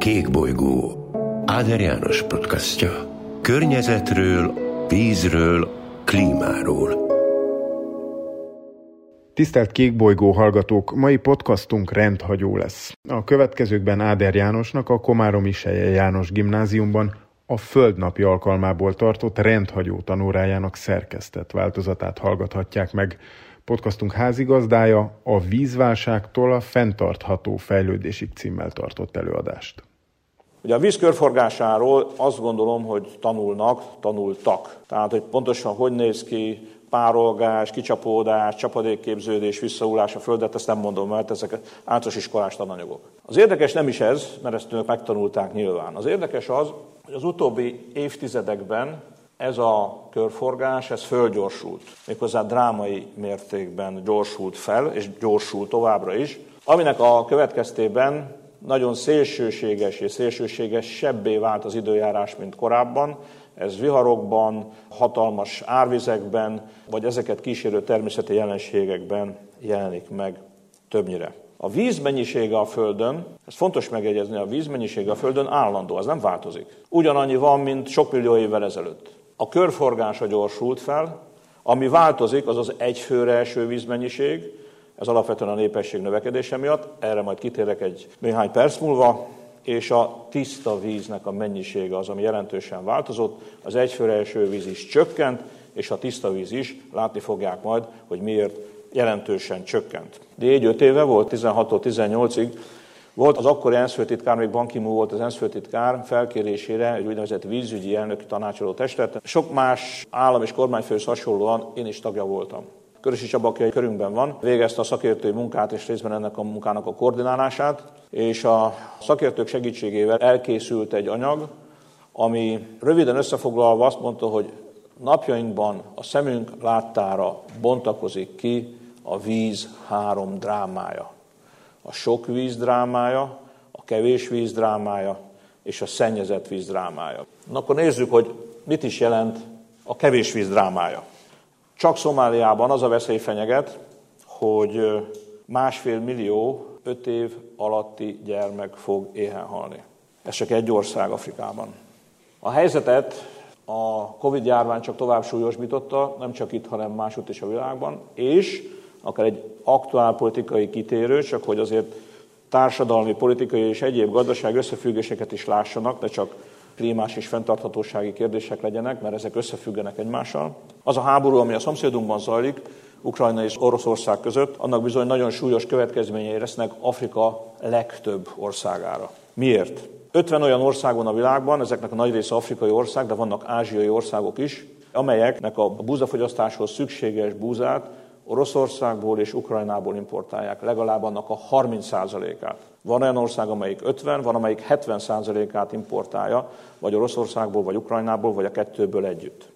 Kékbolygó Áder János podcastja. Környezetről, vízről, klímáról. Tisztelt Kékbolygó hallgatók, mai podcastunk rendhagyó lesz. A következőkben Áder Jánosnak a Komáromi Seje János gimnáziumban a Földnapi alkalmából tartott rendhagyó tanórájának szerkesztett változatát hallgathatják meg. Podcastunk házigazdája a vízválságtól a fenntartható fejlődésig címmel tartott előadást. Ugye a víz körforgásáról azt gondolom, hogy tanulnak, tanultak. Tehát, hogy pontosan hogy néz ki párolgás, kicsapódás, csapadékképződés, visszaulás a földet, ezt nem mondom, mert ezek általános iskolás tananyagok. Az érdekes nem is ez, mert ezt önök megtanulták nyilván. Az érdekes az, hogy az utóbbi évtizedekben ez a körforgás, ez fölgyorsult. Méghozzá drámai mértékben gyorsult fel, és gyorsul továbbra is, aminek a következtében nagyon szélsőséges és szélsőséges sebbé vált az időjárás, mint korábban. Ez viharokban, hatalmas árvizekben, vagy ezeket kísérő természeti jelenségekben jelenik meg többnyire. A vízmennyisége a Földön, ez fontos megjegyezni, a vízmennyisége a Földön állandó, az nem változik. Ugyanannyi van, mint sok millió évvel ezelőtt. A körforgása gyorsult fel, ami változik, az az egyfőre eső vízmennyiség, ez alapvetően a népesség növekedése miatt, erre majd kitérek egy néhány perc múlva, és a tiszta víznek a mennyisége az, ami jelentősen változott. Az egyfőre eső víz is csökkent, és a tiszta víz is, látni fogják majd, hogy miért jelentősen csökkent. Négy-öt éve volt, 16-18-ig, volt az akkori ENSZ főtitkár, még Ban ki volt az ENSZ főtitkár felkérésére egy úgynevezett vízügyi elnöki tanácsoló testet. Sok más állam és kormányfőhöz hasonlóan én is tagja voltam. Körösi Csaba, aki körünkben van, végezte a szakértői munkát és részben ennek a munkának a koordinálását, és a szakértők segítségével elkészült egy anyag, ami röviden összefoglalva azt mondta, hogy napjainkban a szemünk láttára bontakozik ki a víz három drámája. A sok víz drámája, a kevés víz drámája és a szennyezett víz drámája. Na akkor nézzük, hogy mit is jelent a kevés víz drámája. Csak Szomáliában az a veszély fenyeget, hogy másfél millió öt év alatti gyermek fog éhen halni. Ez csak egy ország Afrikában. A helyzetet a Covid-járvány csak tovább súlyosbította, nem csak itt, hanem máshogy is a világban, és akár egy aktuál politikai kitérő, csak hogy azért társadalmi, politikai és egyéb gazdaság összefüggéseket is lássanak, de csak klímás és fenntarthatósági kérdések legyenek, mert ezek összefüggenek egymással. Az a háború, ami a szomszédunkban zajlik, Ukrajna és Oroszország között, annak bizony nagyon súlyos következményei lesznek Afrika legtöbb országára. Miért? 50 olyan ország van a világban, ezeknek a nagy része afrikai ország, de vannak ázsiai országok is, amelyeknek a búzafogyasztáshoz szükséges búzát Oroszországból és Ukrajnából importálják, legalább annak a 30%-át. Van olyan ország, amelyik 50, van amelyik 70%-át importálja, vagy Oroszországból, vagy Ukrajnából, vagy a kettőből együtt.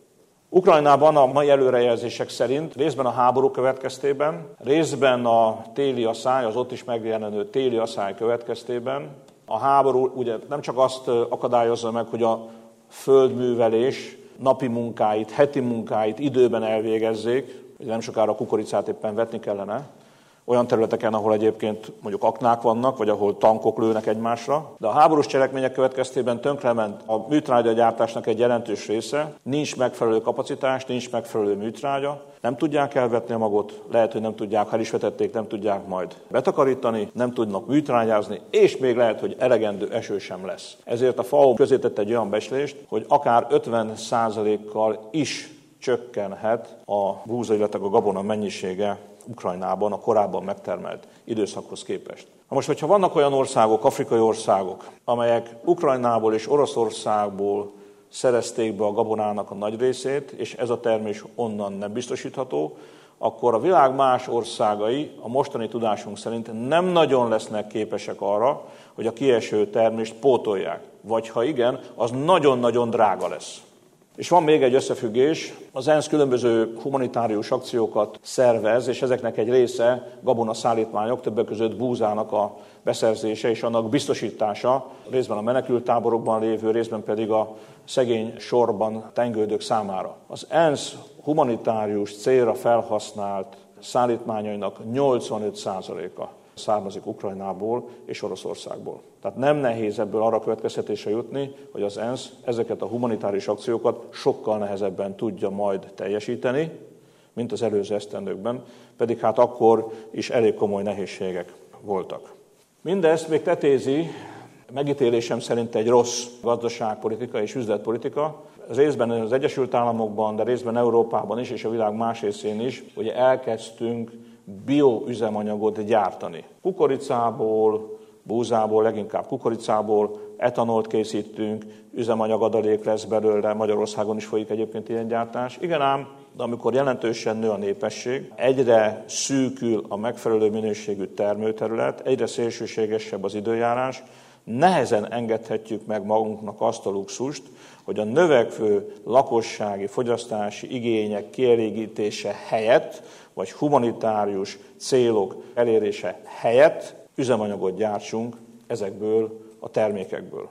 Ukrajnában a mai előrejelzések szerint részben a háború következtében, részben a téli asszály, az ott is megjelenő téli asszály következtében, a háború ugye nem csak azt akadályozza meg, hogy a földművelés napi munkáit, heti munkáit időben elvégezzék, nem sokára a kukoricát éppen vetni kellene, olyan területeken, ahol egyébként mondjuk aknák vannak, vagy ahol tankok lőnek egymásra. De a háborús cselekmények következtében tönkrement a műtrágya gyártásnak egy jelentős része, nincs megfelelő kapacitás, nincs megfelelő műtrágya, nem tudják elvetni a magot, lehet, hogy nem tudják, ha is vetették, nem tudják majd betakarítani, nem tudnak műtrágyázni, és még lehet, hogy elegendő eső sem lesz. Ezért a FAO közé tett egy olyan becslést, hogy akár 50%-kal is csökkenhet a búza, illetve a gabona mennyisége Ukrajnában a korábban megtermelt időszakhoz képest. Na most, hogyha vannak olyan országok, afrikai országok, amelyek Ukrajnából és Oroszországból szerezték be a gabonának a nagy részét, és ez a termés onnan nem biztosítható, akkor a világ más országai a mostani tudásunk szerint nem nagyon lesznek képesek arra, hogy a kieső termést pótolják. Vagy ha igen, az nagyon-nagyon drága lesz. És van még egy összefüggés, az ENSZ különböző humanitárius akciókat szervez, és ezeknek egy része gabona szállítmányok, többek között búzának a beszerzése és annak biztosítása, részben a menekültáborokban lévő, részben pedig a szegény sorban tengődők számára. Az ENSZ humanitárius célra felhasznált szállítmányainak 85%-a származik Ukrajnából és Oroszországból. Tehát nem nehéz ebből arra következtetésre jutni, hogy az ENSZ ezeket a humanitárius akciókat sokkal nehezebben tudja majd teljesíteni, mint az előző esztendőkben, pedig hát akkor is elég komoly nehézségek voltak. Mindezt még tetézi megítélésem szerint egy rossz gazdaságpolitika és üzletpolitika, részben az Egyesült Államokban, de részben Európában is, és a világ más részén is, hogy elkezdtünk bioüzemanyagot gyártani. Kukoricából, búzából, leginkább kukoricából, etanolt készítünk, üzemanyagadalék lesz belőle, Magyarországon is folyik egyébként ilyen gyártás. Igen ám, de amikor jelentősen nő a népesség, egyre szűkül a megfelelő minőségű termőterület, egyre szélsőségesebb az időjárás, nehezen engedhetjük meg magunknak azt a luxust, hogy a növekvő lakossági, fogyasztási igények kielégítése helyett, vagy humanitárius célok elérése helyett üzemanyagot gyártsunk ezekből a termékekből.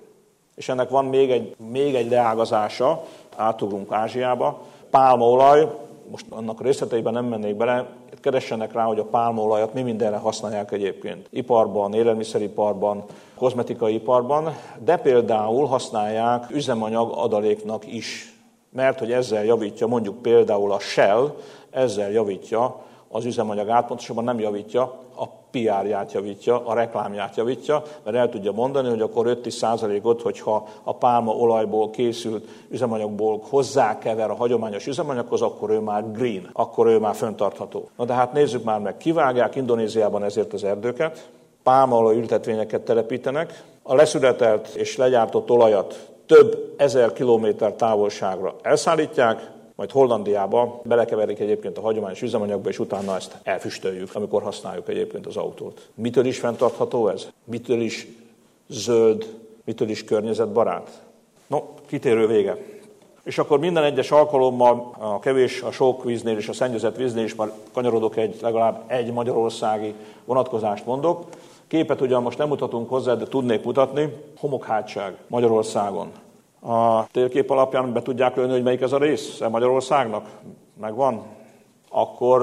És ennek van még egy, még egy leágazása, átugrunk Ázsiába. Pálmaolaj, most annak részleteiben nem mennék bele, keressenek rá, hogy a pálmaolajat mi mindenre használják egyébként. Iparban, élelmiszeriparban, kozmetikai iparban, de például használják üzemanyag adaléknak is. Mert hogy ezzel javítja mondjuk például a Shell, ezzel javítja az üzemanyag átpontosabban nem javítja, a PR-ját javítja, a reklámját javítja, mert el tudja mondani, hogy akkor 5-10%-ot, hogyha a pálma olajból készült üzemanyagból hozzákever a hagyományos üzemanyaghoz, akkor ő már green, akkor ő már föntartható. Na de hát nézzük már meg, kivágják Indonéziában ezért az erdőket, pálmaolaj ültetvényeket telepítenek, a leszületelt és legyártott olajat több ezer kilométer távolságra elszállítják, majd Hollandiába belekeverik egyébként a hagyományos üzemanyagba, és utána ezt elfüstöljük, amikor használjuk egyébként az autót. Mitől is fenntartható ez? Mitől is zöld, mitől is környezetbarát? No, kitérő vége. És akkor minden egyes alkalommal a kevés, a sok víznél és a szennyezett víznél is már kanyarodok egy, legalább egy magyarországi vonatkozást mondok. Képet ugyan most nem mutatunk hozzá, de tudnék mutatni. Homokhátság Magyarországon a térkép alapján be tudják lőni, hogy melyik ez a rész Magyarországnak? Megvan? Akkor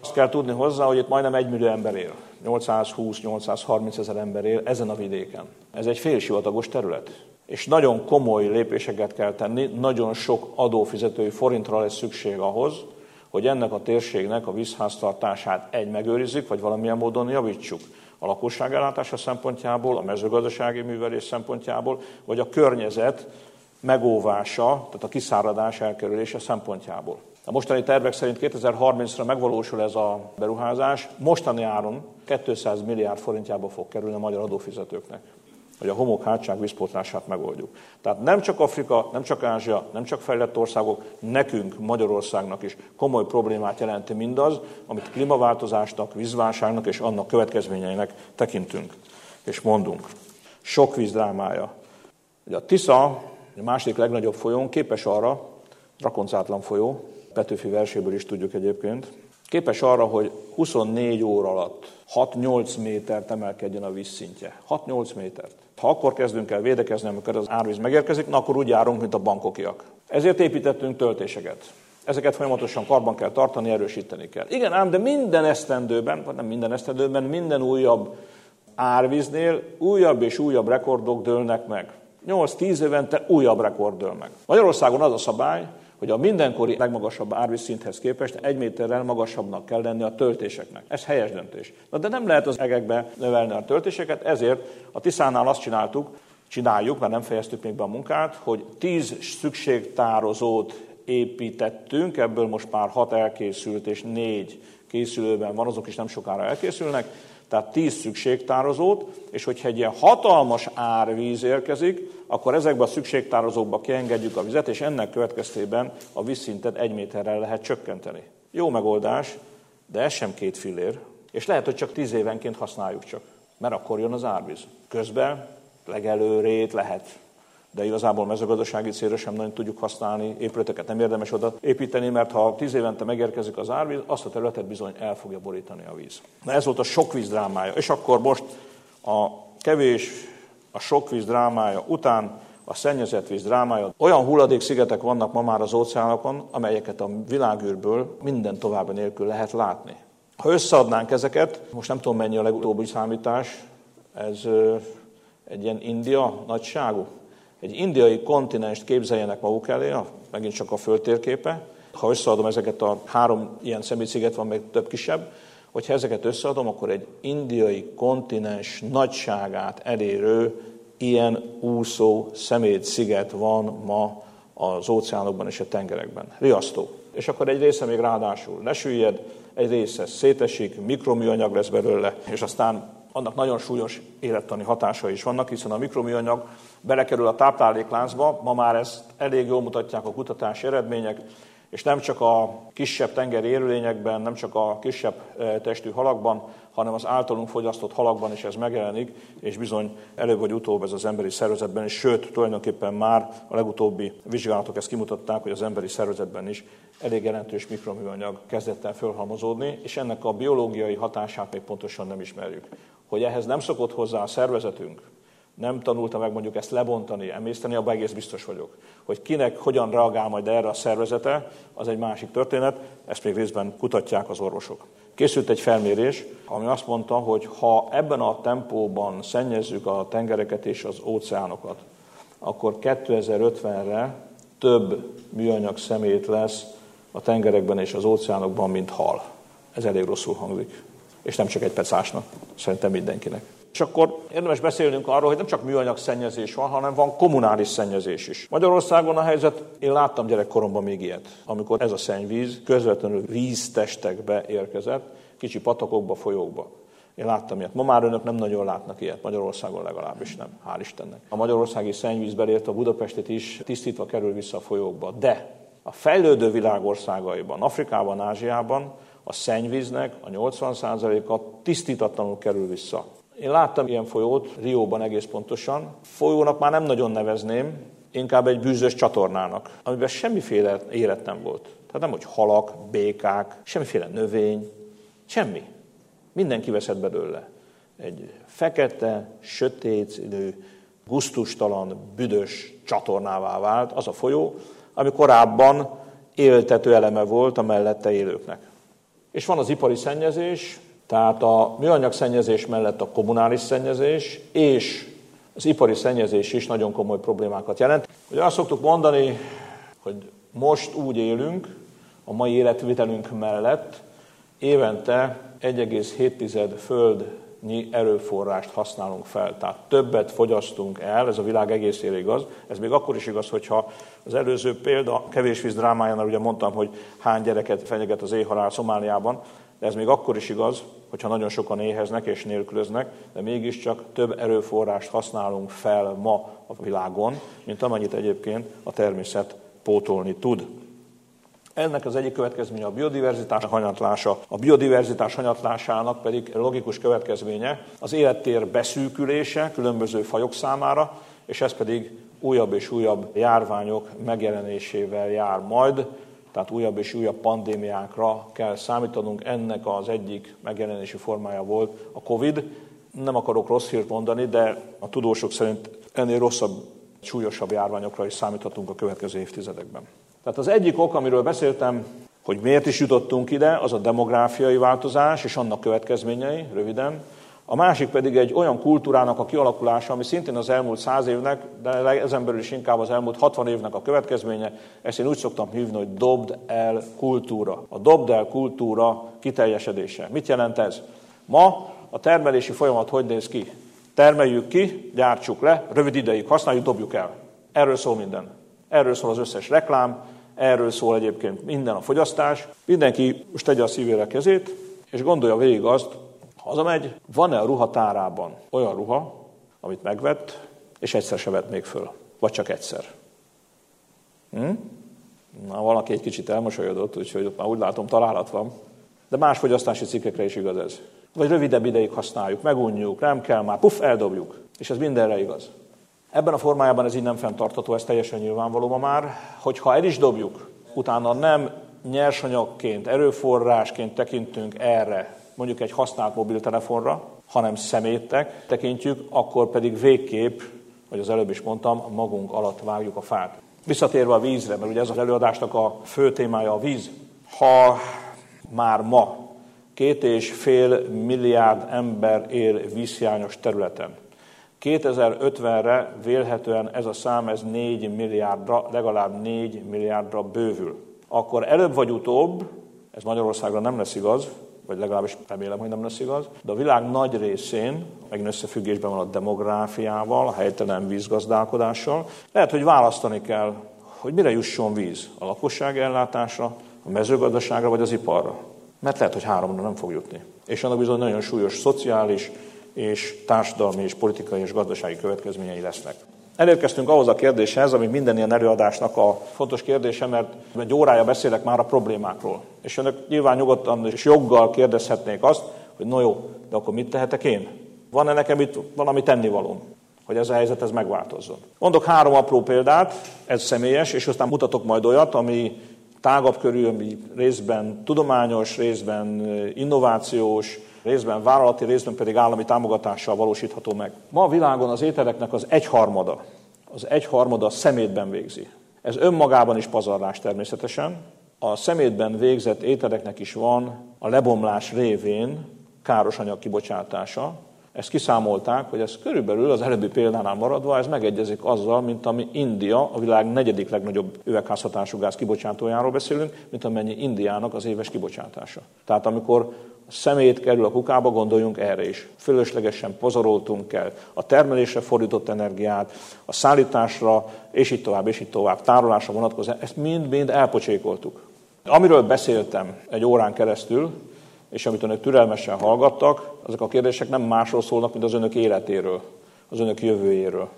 azt kell tudni hozzá, hogy itt majdnem egy millió ember él. 820-830 ezer ember él ezen a vidéken. Ez egy félsivatagos terület. És nagyon komoly lépéseket kell tenni, nagyon sok adófizetői forintra lesz szükség ahhoz, hogy ennek a térségnek a vízháztartását egy megőrizzük, vagy valamilyen módon javítsuk a lakosság ellátása szempontjából, a mezőgazdasági művelés szempontjából, vagy a környezet megóvása, tehát a kiszáradás elkerülése szempontjából. A mostani tervek szerint 2030-ra megvalósul ez a beruházás, mostani áron 200 milliárd forintjába fog kerülni a magyar adófizetőknek, hogy a homok hátság vízpótlását megoldjuk. Tehát nem csak Afrika, nem csak Ázsia, nem csak fejlett országok, nekünk, Magyarországnak is komoly problémát jelenti mindaz, amit klímaváltozásnak, vízválságnak és annak következményeinek tekintünk és mondunk. Sok víz drámája. Ugye a Tisza a második legnagyobb folyón képes arra, rakoncátlan folyó, Petőfi verséből is tudjuk egyébként, képes arra, hogy 24 óra alatt 6-8 métert emelkedjen a vízszintje. 6-8 métert. Ha akkor kezdünk el védekezni, amikor az árvíz megérkezik, na akkor úgy járunk, mint a bankokiak. Ezért építettünk töltéseket. Ezeket folyamatosan karban kell tartani, erősíteni kell. Igen, ám, de minden esztendőben, vagy nem minden esztendőben, minden újabb árvíznél újabb és újabb rekordok dőlnek meg. 8-10 évente újabb rekord dől meg. Magyarországon az a szabály, hogy a mindenkori legmagasabb árvízszinthez képest egy méterrel magasabbnak kell lenni a töltéseknek. Ez helyes döntés. Na, de nem lehet az egekbe növelni a töltéseket, ezért a Tiszánál azt csináltuk, csináljuk, mert nem fejeztük még be a munkát, hogy 10 szükségtározót építettünk, ebből most már 6 elkészült, és 4 készülőben van, azok is nem sokára elkészülnek, tehát 10 szükségtározót, és hogyha egy ilyen hatalmas árvíz érkezik, akkor ezekbe a szükségtározókba kiengedjük a vizet, és ennek következtében a vízszintet egy méterrel lehet csökkenteni. Jó megoldás, de ez sem két fillér, és lehet, hogy csak tíz évenként használjuk csak, mert akkor jön az árvíz. Közben legelőrét lehet de igazából mezőgazdasági célra sem nagyon tudjuk használni, épületeket nem érdemes oda építeni, mert ha tíz évente megérkezik az árvíz, azt a területet bizony el fogja borítani a víz. Na ez volt a sok víz drámája. És akkor most a kevés, a sok víz drámája után a szennyezett víz drámája. Olyan hulladékszigetek vannak ma már az óceánokon, amelyeket a világűrből minden további nélkül lehet látni. Ha összeadnánk ezeket, most nem tudom mennyi a legutóbbi számítás, ez egy ilyen India nagyságú. Egy indiai kontinenst képzeljenek maguk elé, megint csak a földtérképe. Ha összeadom ezeket a három ilyen szemétsziget, van még több kisebb, hogyha ezeket összeadom, akkor egy indiai kontinens nagyságát elérő ilyen úszó szemétsziget van ma az óceánokban és a tengerekben. Riasztó. És akkor egy része még ráadásul lesüllyed, egy része szétesik, mikroműanyag lesz belőle, és aztán annak nagyon súlyos élettani hatásai is vannak, hiszen a mikroműanyag belekerül a táplálékláncba, ma már ezt elég jól mutatják a kutatási eredmények, és nem csak a kisebb tengeri élőlényekben, nem csak a kisebb e, testű halakban, hanem az általunk fogyasztott halakban is ez megjelenik, és bizony előbb vagy utóbb ez az emberi szervezetben is, sőt, tulajdonképpen már a legutóbbi vizsgálatok ezt kimutatták, hogy az emberi szervezetben is elég jelentős mikroműanyag kezdett el fölhalmozódni, és ennek a biológiai hatását még pontosan nem ismerjük. Hogy ehhez nem szokott hozzá a szervezetünk, nem tanulta meg mondjuk ezt lebontani, emészteni, abban egész biztos vagyok. Hogy kinek hogyan reagál majd erre a szervezete, az egy másik történet, ezt még részben kutatják az orvosok. Készült egy felmérés, ami azt mondta, hogy ha ebben a tempóban szennyezzük a tengereket és az óceánokat, akkor 2050-re több műanyag szemét lesz a tengerekben és az óceánokban, mint hal. Ez elég rosszul hangzik. És nem csak egy pecásnak, szerintem mindenkinek. És akkor érdemes beszélnünk arról, hogy nem csak műanyag szennyezés van, hanem van kommunális szennyezés is. Magyarországon a helyzet, én láttam gyerekkoromban még ilyet, amikor ez a szennyvíz közvetlenül víztestekbe érkezett, kicsi patakokba, folyókba. Én láttam ilyet. Ma már önök nem nagyon látnak ilyet, Magyarországon legalábbis nem, hál' Istennek. A magyarországi szennyvíz belért a Budapestet is tisztítva kerül vissza a folyókba. De a fejlődő világ országaiban, Afrikában, Ázsiában a szennyvíznek a 80%-a tisztítatlanul kerül vissza. Én láttam ilyen folyót, Rióban egész pontosan. Folyónak már nem nagyon nevezném, inkább egy bűzös csatornának, amiben semmiféle élet nem volt. Tehát nem, hogy halak, békák, semmiféle növény, semmi. Mindenki veszett belőle. Egy fekete, sötét, guztustalan, büdös csatornává vált az a folyó, ami korábban éltető eleme volt a mellette élőknek. És van az ipari szennyezés, tehát a műanyag szennyezés mellett a kommunális szennyezés és az ipari szennyezés is nagyon komoly problémákat jelent. Ugye azt szoktuk mondani, hogy most úgy élünk, a mai életvitelünk mellett évente 1,7 földnyi erőforrást használunk fel. Tehát többet fogyasztunk el, ez a világ egészére igaz. Ez még akkor is igaz, hogyha az előző példa, kevés víz drámájánál ugye mondtam, hogy hány gyereket fenyeget az éjhalál Szomáliában, de ez még akkor is igaz, hogyha nagyon sokan éheznek és nélkülöznek, de mégiscsak több erőforrást használunk fel ma a világon, mint amennyit egyébként a természet pótolni tud. Ennek az egyik következménye a biodiverzitás hanyatlása. A biodiverzitás hanyatlásának pedig logikus következménye az élettér beszűkülése különböző fajok számára, és ez pedig újabb és újabb járványok megjelenésével jár majd, tehát újabb és újabb pandémiákra kell számítanunk. Ennek az egyik megjelenési formája volt a Covid. Nem akarok rossz hírt mondani, de a tudósok szerint ennél rosszabb, súlyosabb járványokra is számíthatunk a következő évtizedekben. Tehát az egyik ok, amiről beszéltem, hogy miért is jutottunk ide, az a demográfiai változás és annak következményei, röviden. A másik pedig egy olyan kultúrának a kialakulása, ami szintén az elmúlt száz évnek, de ezen belül is inkább az elmúlt 60 évnek a következménye, ezt én úgy szoktam hívni, hogy dobd el kultúra. A dobd el kultúra kiteljesedése. Mit jelent ez? Ma a termelési folyamat hogy néz ki? Termeljük ki, gyártsuk le, rövid ideig használjuk, dobjuk el. Erről szól minden. Erről szól az összes reklám, erről szól egyébként minden a fogyasztás. Mindenki most tegye a szívére kezét, és gondolja végig azt, hazamegy, van-e a ruhatárában olyan ruha, amit megvett, és egyszer se vett még föl. Vagy csak egyszer. Hm? Na, valaki egy kicsit elmosolyodott, úgyhogy már úgy látom, találat van. De más fogyasztási cikkekre is igaz ez. Vagy rövidebb ideig használjuk, megunjuk, nem kell már, puff, eldobjuk. És ez mindenre igaz. Ebben a formájában ez így nem fenntartható, ez teljesen nyilvánvaló ma már, hogyha el is dobjuk, utána nem nyersanyagként, erőforrásként tekintünk erre, mondjuk egy használt mobiltelefonra, hanem szemétnek tekintjük, akkor pedig végképp, vagy az előbb is mondtam, magunk alatt vágjuk a fát. Visszatérve a vízre, mert ugye ez az előadásnak a fő témája a víz. Ha már ma két és fél milliárd ember él vízhiányos területen. 2050-re vélhetően ez a szám ez 4 milliárdra, legalább 4 milliárdra bővül. Akkor előbb vagy utóbb, ez Magyarországra nem lesz igaz, vagy legalábbis remélem, hogy nem lesz igaz, de a világ nagy részén, megint összefüggésben van a demográfiával, a helytelen vízgazdálkodással, lehet, hogy választani kell, hogy mire jusson víz, a lakosság ellátásra, a mezőgazdaságra vagy az iparra. Mert lehet, hogy háromra nem fog jutni. És annak bizony nagyon súlyos szociális, és társadalmi, és politikai, és gazdasági következményei lesznek. Elérkeztünk ahhoz a kérdéshez, ami minden ilyen előadásnak a fontos kérdése, mert egy órája beszélek már a problémákról. És önök nyilván nyugodtan és joggal kérdezhetnék azt, hogy no jó, de akkor mit tehetek én? Van-e nekem itt valami tennivalóm, hogy ez a helyzet ez megváltozzon? Mondok három apró példát, ez személyes, és aztán mutatok majd olyat, ami tágabb körül, ami részben tudományos, részben innovációs, részben vállalati, részben pedig állami támogatással valósítható meg. Ma a világon az ételeknek az egyharmada, az egyharmada szemétben végzi. Ez önmagában is pazarlás természetesen. A szemétben végzett ételeknek is van a lebomlás révén káros anyag kibocsátása, ezt kiszámolták, hogy ez körülbelül az előbbi példánál maradva, ez megegyezik azzal, mint ami India, a világ negyedik legnagyobb üvegházhatású gáz kibocsátójáról beszélünk, mint amennyi Indiának az éves kibocsátása. Tehát amikor szemét kerül a kukába, gondoljunk erre is. Fölöslegesen pozoroltunk el a termelésre fordított energiát, a szállításra, és így tovább, és így tovább, tárolásra vonatkozóan, ezt mind-mind elpocsékoltuk. Amiről beszéltem egy órán keresztül, és amit önök türelmesen hallgattak, azok a kérdések nem másról szólnak, mint az önök életéről, az önök jövőjéről.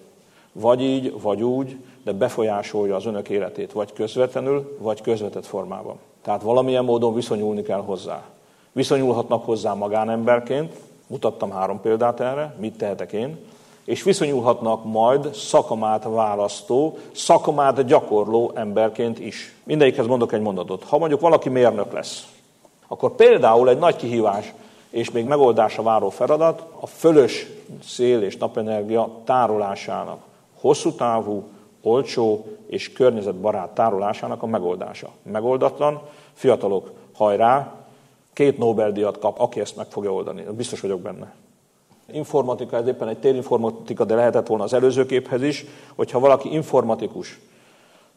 Vagy így, vagy úgy, de befolyásolja az önök életét, vagy közvetlenül, vagy közvetett formában. Tehát valamilyen módon viszonyulni kell hozzá. Viszonyulhatnak hozzá magánemberként, mutattam három példát erre, mit tehetek én, és viszonyulhatnak majd szakamát választó, szakamát gyakorló emberként is. Mindegyikhez mondok egy mondatot. Ha mondjuk valaki mérnök lesz, akkor például egy nagy kihívás és még megoldásra váró feladat a fölös szél és napenergia tárolásának, hosszú távú, olcsó és környezetbarát tárolásának a megoldása. Megoldatlan, fiatalok, hajrá, két Nobel-díjat kap, aki ezt meg fogja oldani. Biztos vagyok benne. Informatika, ez éppen egy térinformatika, de lehetett volna az előző képhez is, hogyha valaki informatikus,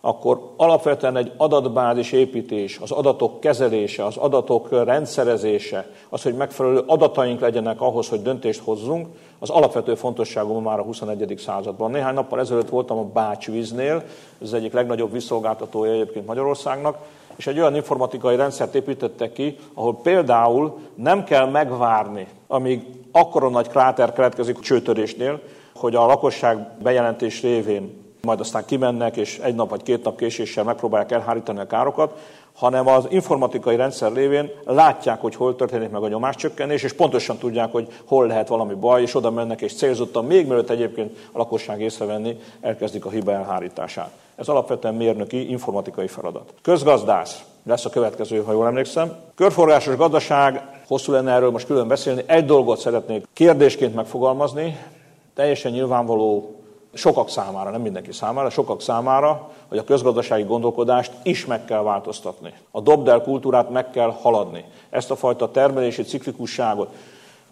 akkor alapvetően egy adatbázis építés, az adatok kezelése, az adatok rendszerezése, az, hogy megfelelő adataink legyenek ahhoz, hogy döntést hozzunk, az alapvető fontosságú már a 21. században. Néhány nappal ezelőtt voltam a Bácsvíznél, ez az egyik legnagyobb visszolgáltatója egyébként Magyarországnak, és egy olyan informatikai rendszert építettek ki, ahol például nem kell megvárni, amíg akkora nagy kráter keletkezik a csőtörésnél, hogy a lakosság bejelentés révén majd aztán kimennek, és egy nap vagy két nap késéssel megpróbálják elhárítani a károkat, hanem az informatikai rendszer lévén látják, hogy hol történik meg a nyomáscsökkenés, és pontosan tudják, hogy hol lehet valami baj, és oda mennek, és célzottan, még mielőtt egyébként a lakosság észrevenni, elkezdik a hiba elhárítását. Ez alapvetően mérnöki, informatikai feladat. Közgazdász lesz a következő, ha jól emlékszem. Körforgásos gazdaság, hosszú lenne erről most külön beszélni. Egy dolgot szeretnék kérdésként megfogalmazni, teljesen nyilvánvaló sokak számára, nem mindenki számára, sokak számára, hogy a közgazdasági gondolkodást is meg kell változtatni. A dobdel kultúrát meg kell haladni. Ezt a fajta termelési ciklikusságot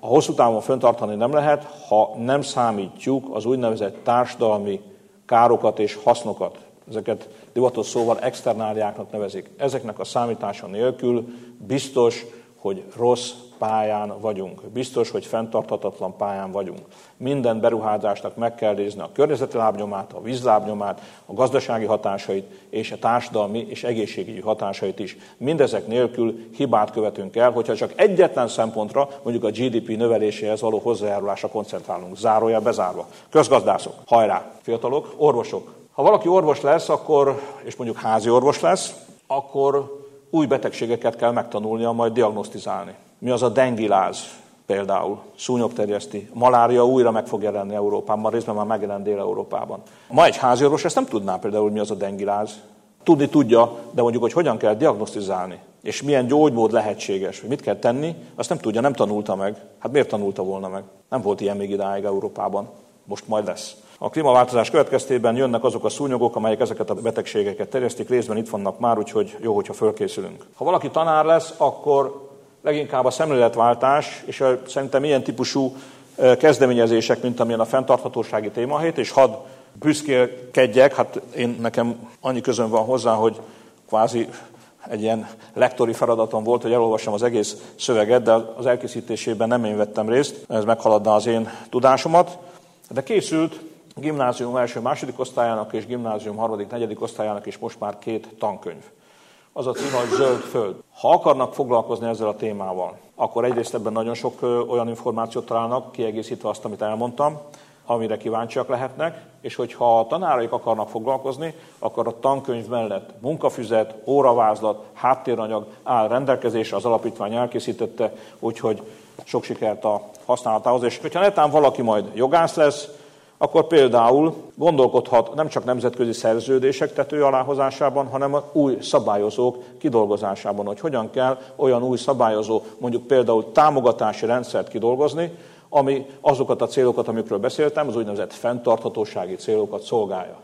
a hosszú távon föntartani nem lehet, ha nem számítjuk az úgynevezett társadalmi károkat és hasznokat. Ezeket divatos szóval externáliáknak nevezik. Ezeknek a számítása nélkül biztos, hogy rossz pályán vagyunk. Biztos, hogy fenntarthatatlan pályán vagyunk. Minden beruházásnak meg kell nézni a környezeti lábnyomát, a vízlábnyomát, a gazdasági hatásait és a társadalmi és egészségügyi hatásait is. Mindezek nélkül hibát követünk el, hogyha csak egyetlen szempontra, mondjuk a GDP növeléséhez való hozzájárulásra koncentrálunk. Zárója bezárva. Közgazdászok, hajrá! Fiatalok, orvosok. Ha valaki orvos lesz, akkor, és mondjuk házi orvos lesz, akkor új betegségeket kell megtanulnia majd diagnosztizálni. Mi az a dengiláz például, szúnyog terjeszti. Malária újra meg fog jelenni Európában, részben már megjelent Dél-Európában. Ma egy háziorvos ezt nem tudná például, mi az a dengiláz. Tudni tudja, de mondjuk, hogy hogyan kell diagnosztizálni, és milyen gyógymód lehetséges, hogy mit kell tenni, azt nem tudja, nem tanulta meg. Hát miért tanulta volna meg? Nem volt ilyen még idáig Európában. Most majd lesz. A klímaváltozás következtében jönnek azok a szúnyogok, amelyek ezeket a betegségeket terjesztik, részben itt vannak már, úgyhogy jó, hogyha fölkészülünk. Ha valaki tanár lesz, akkor leginkább a szemléletváltás, és szerintem ilyen típusú kezdeményezések, mint amilyen a fenntarthatósági témahét, és hadd büszkélkedjek, hát én nekem annyi közön van hozzá, hogy kvázi egy ilyen lektori feladatom volt, hogy elolvassam az egész szöveget, de az elkészítésében nem én vettem részt, ez meghaladna az én tudásomat. De készült gimnázium első, második osztályának és gimnázium harmadik, negyedik osztályának is most már két tankönyv. Az a cím, hogy Zöld Föld. Ha akarnak foglalkozni ezzel a témával, akkor egyrészt ebben nagyon sok olyan információt találnak, kiegészítve azt, amit elmondtam, amire kíváncsiak lehetnek, és hogyha a tanáraik akarnak foglalkozni, akkor a tankönyv mellett munkafüzet, óravázlat, háttéranyag áll rendelkezésre, az alapítvány elkészítette, úgyhogy sok sikert a használatához. És hogyha netán valaki majd jogász lesz, akkor például gondolkodhat nem csak nemzetközi szerződések tető aláhozásában, hanem a új szabályozók kidolgozásában, hogy hogyan kell olyan új szabályozó, mondjuk például támogatási rendszert kidolgozni, ami azokat a célokat, amikről beszéltem, az úgynevezett fenntarthatósági célokat szolgálja.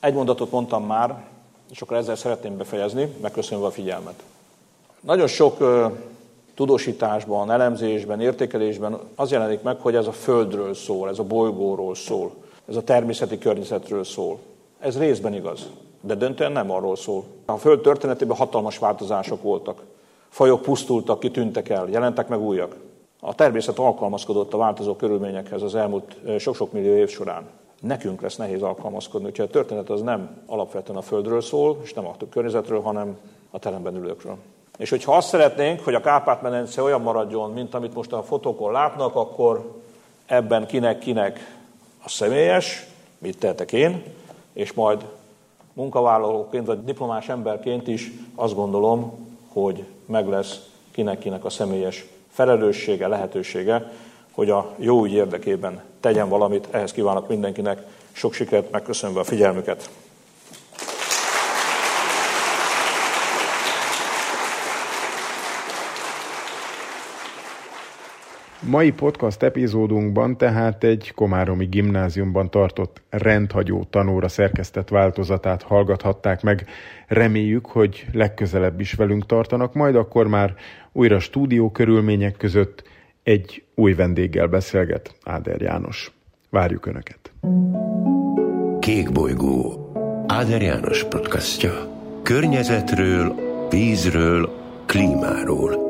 Egy mondatot mondtam már, és akkor ezzel szeretném befejezni, megköszönve a figyelmet. Nagyon sok tudósításban, elemzésben, értékelésben az jelenik meg, hogy ez a Földről szól, ez a bolygóról szól, ez a természeti környezetről szól. Ez részben igaz, de döntően nem arról szól. A Föld történetében hatalmas változások voltak. Fajok pusztultak, kitűntek el, jelentek meg újak. A természet alkalmazkodott a változó körülményekhez az elmúlt sok-sok millió év során. Nekünk lesz nehéz alkalmazkodni, úgyhogy a történet az nem alapvetően a Földről szól, és nem a környezetről, hanem a teremben ülőkről. És hogyha azt szeretnénk, hogy a Kárpát-medence olyan maradjon, mint amit most a fotókon látnak, akkor ebben kinek-kinek a személyes, mit tehetek én, és majd munkavállalóként vagy diplomás emberként is azt gondolom, hogy meg lesz kinek-kinek a személyes felelőssége, lehetősége, hogy a jó ügy érdekében tegyen valamit. Ehhez kívánok mindenkinek sok sikert, megköszönve a figyelmüket. Mai podcast epizódunkban tehát egy Komáromi gimnáziumban tartott rendhagyó tanóra szerkesztett változatát hallgathatták meg. Reméljük, hogy legközelebb is velünk tartanak, majd akkor már újra stúdió körülmények között egy új vendéggel beszélget Áder János. Várjuk Önöket! Kék bolygó Áder János podcastja. Környezetről, vízről, klímáról –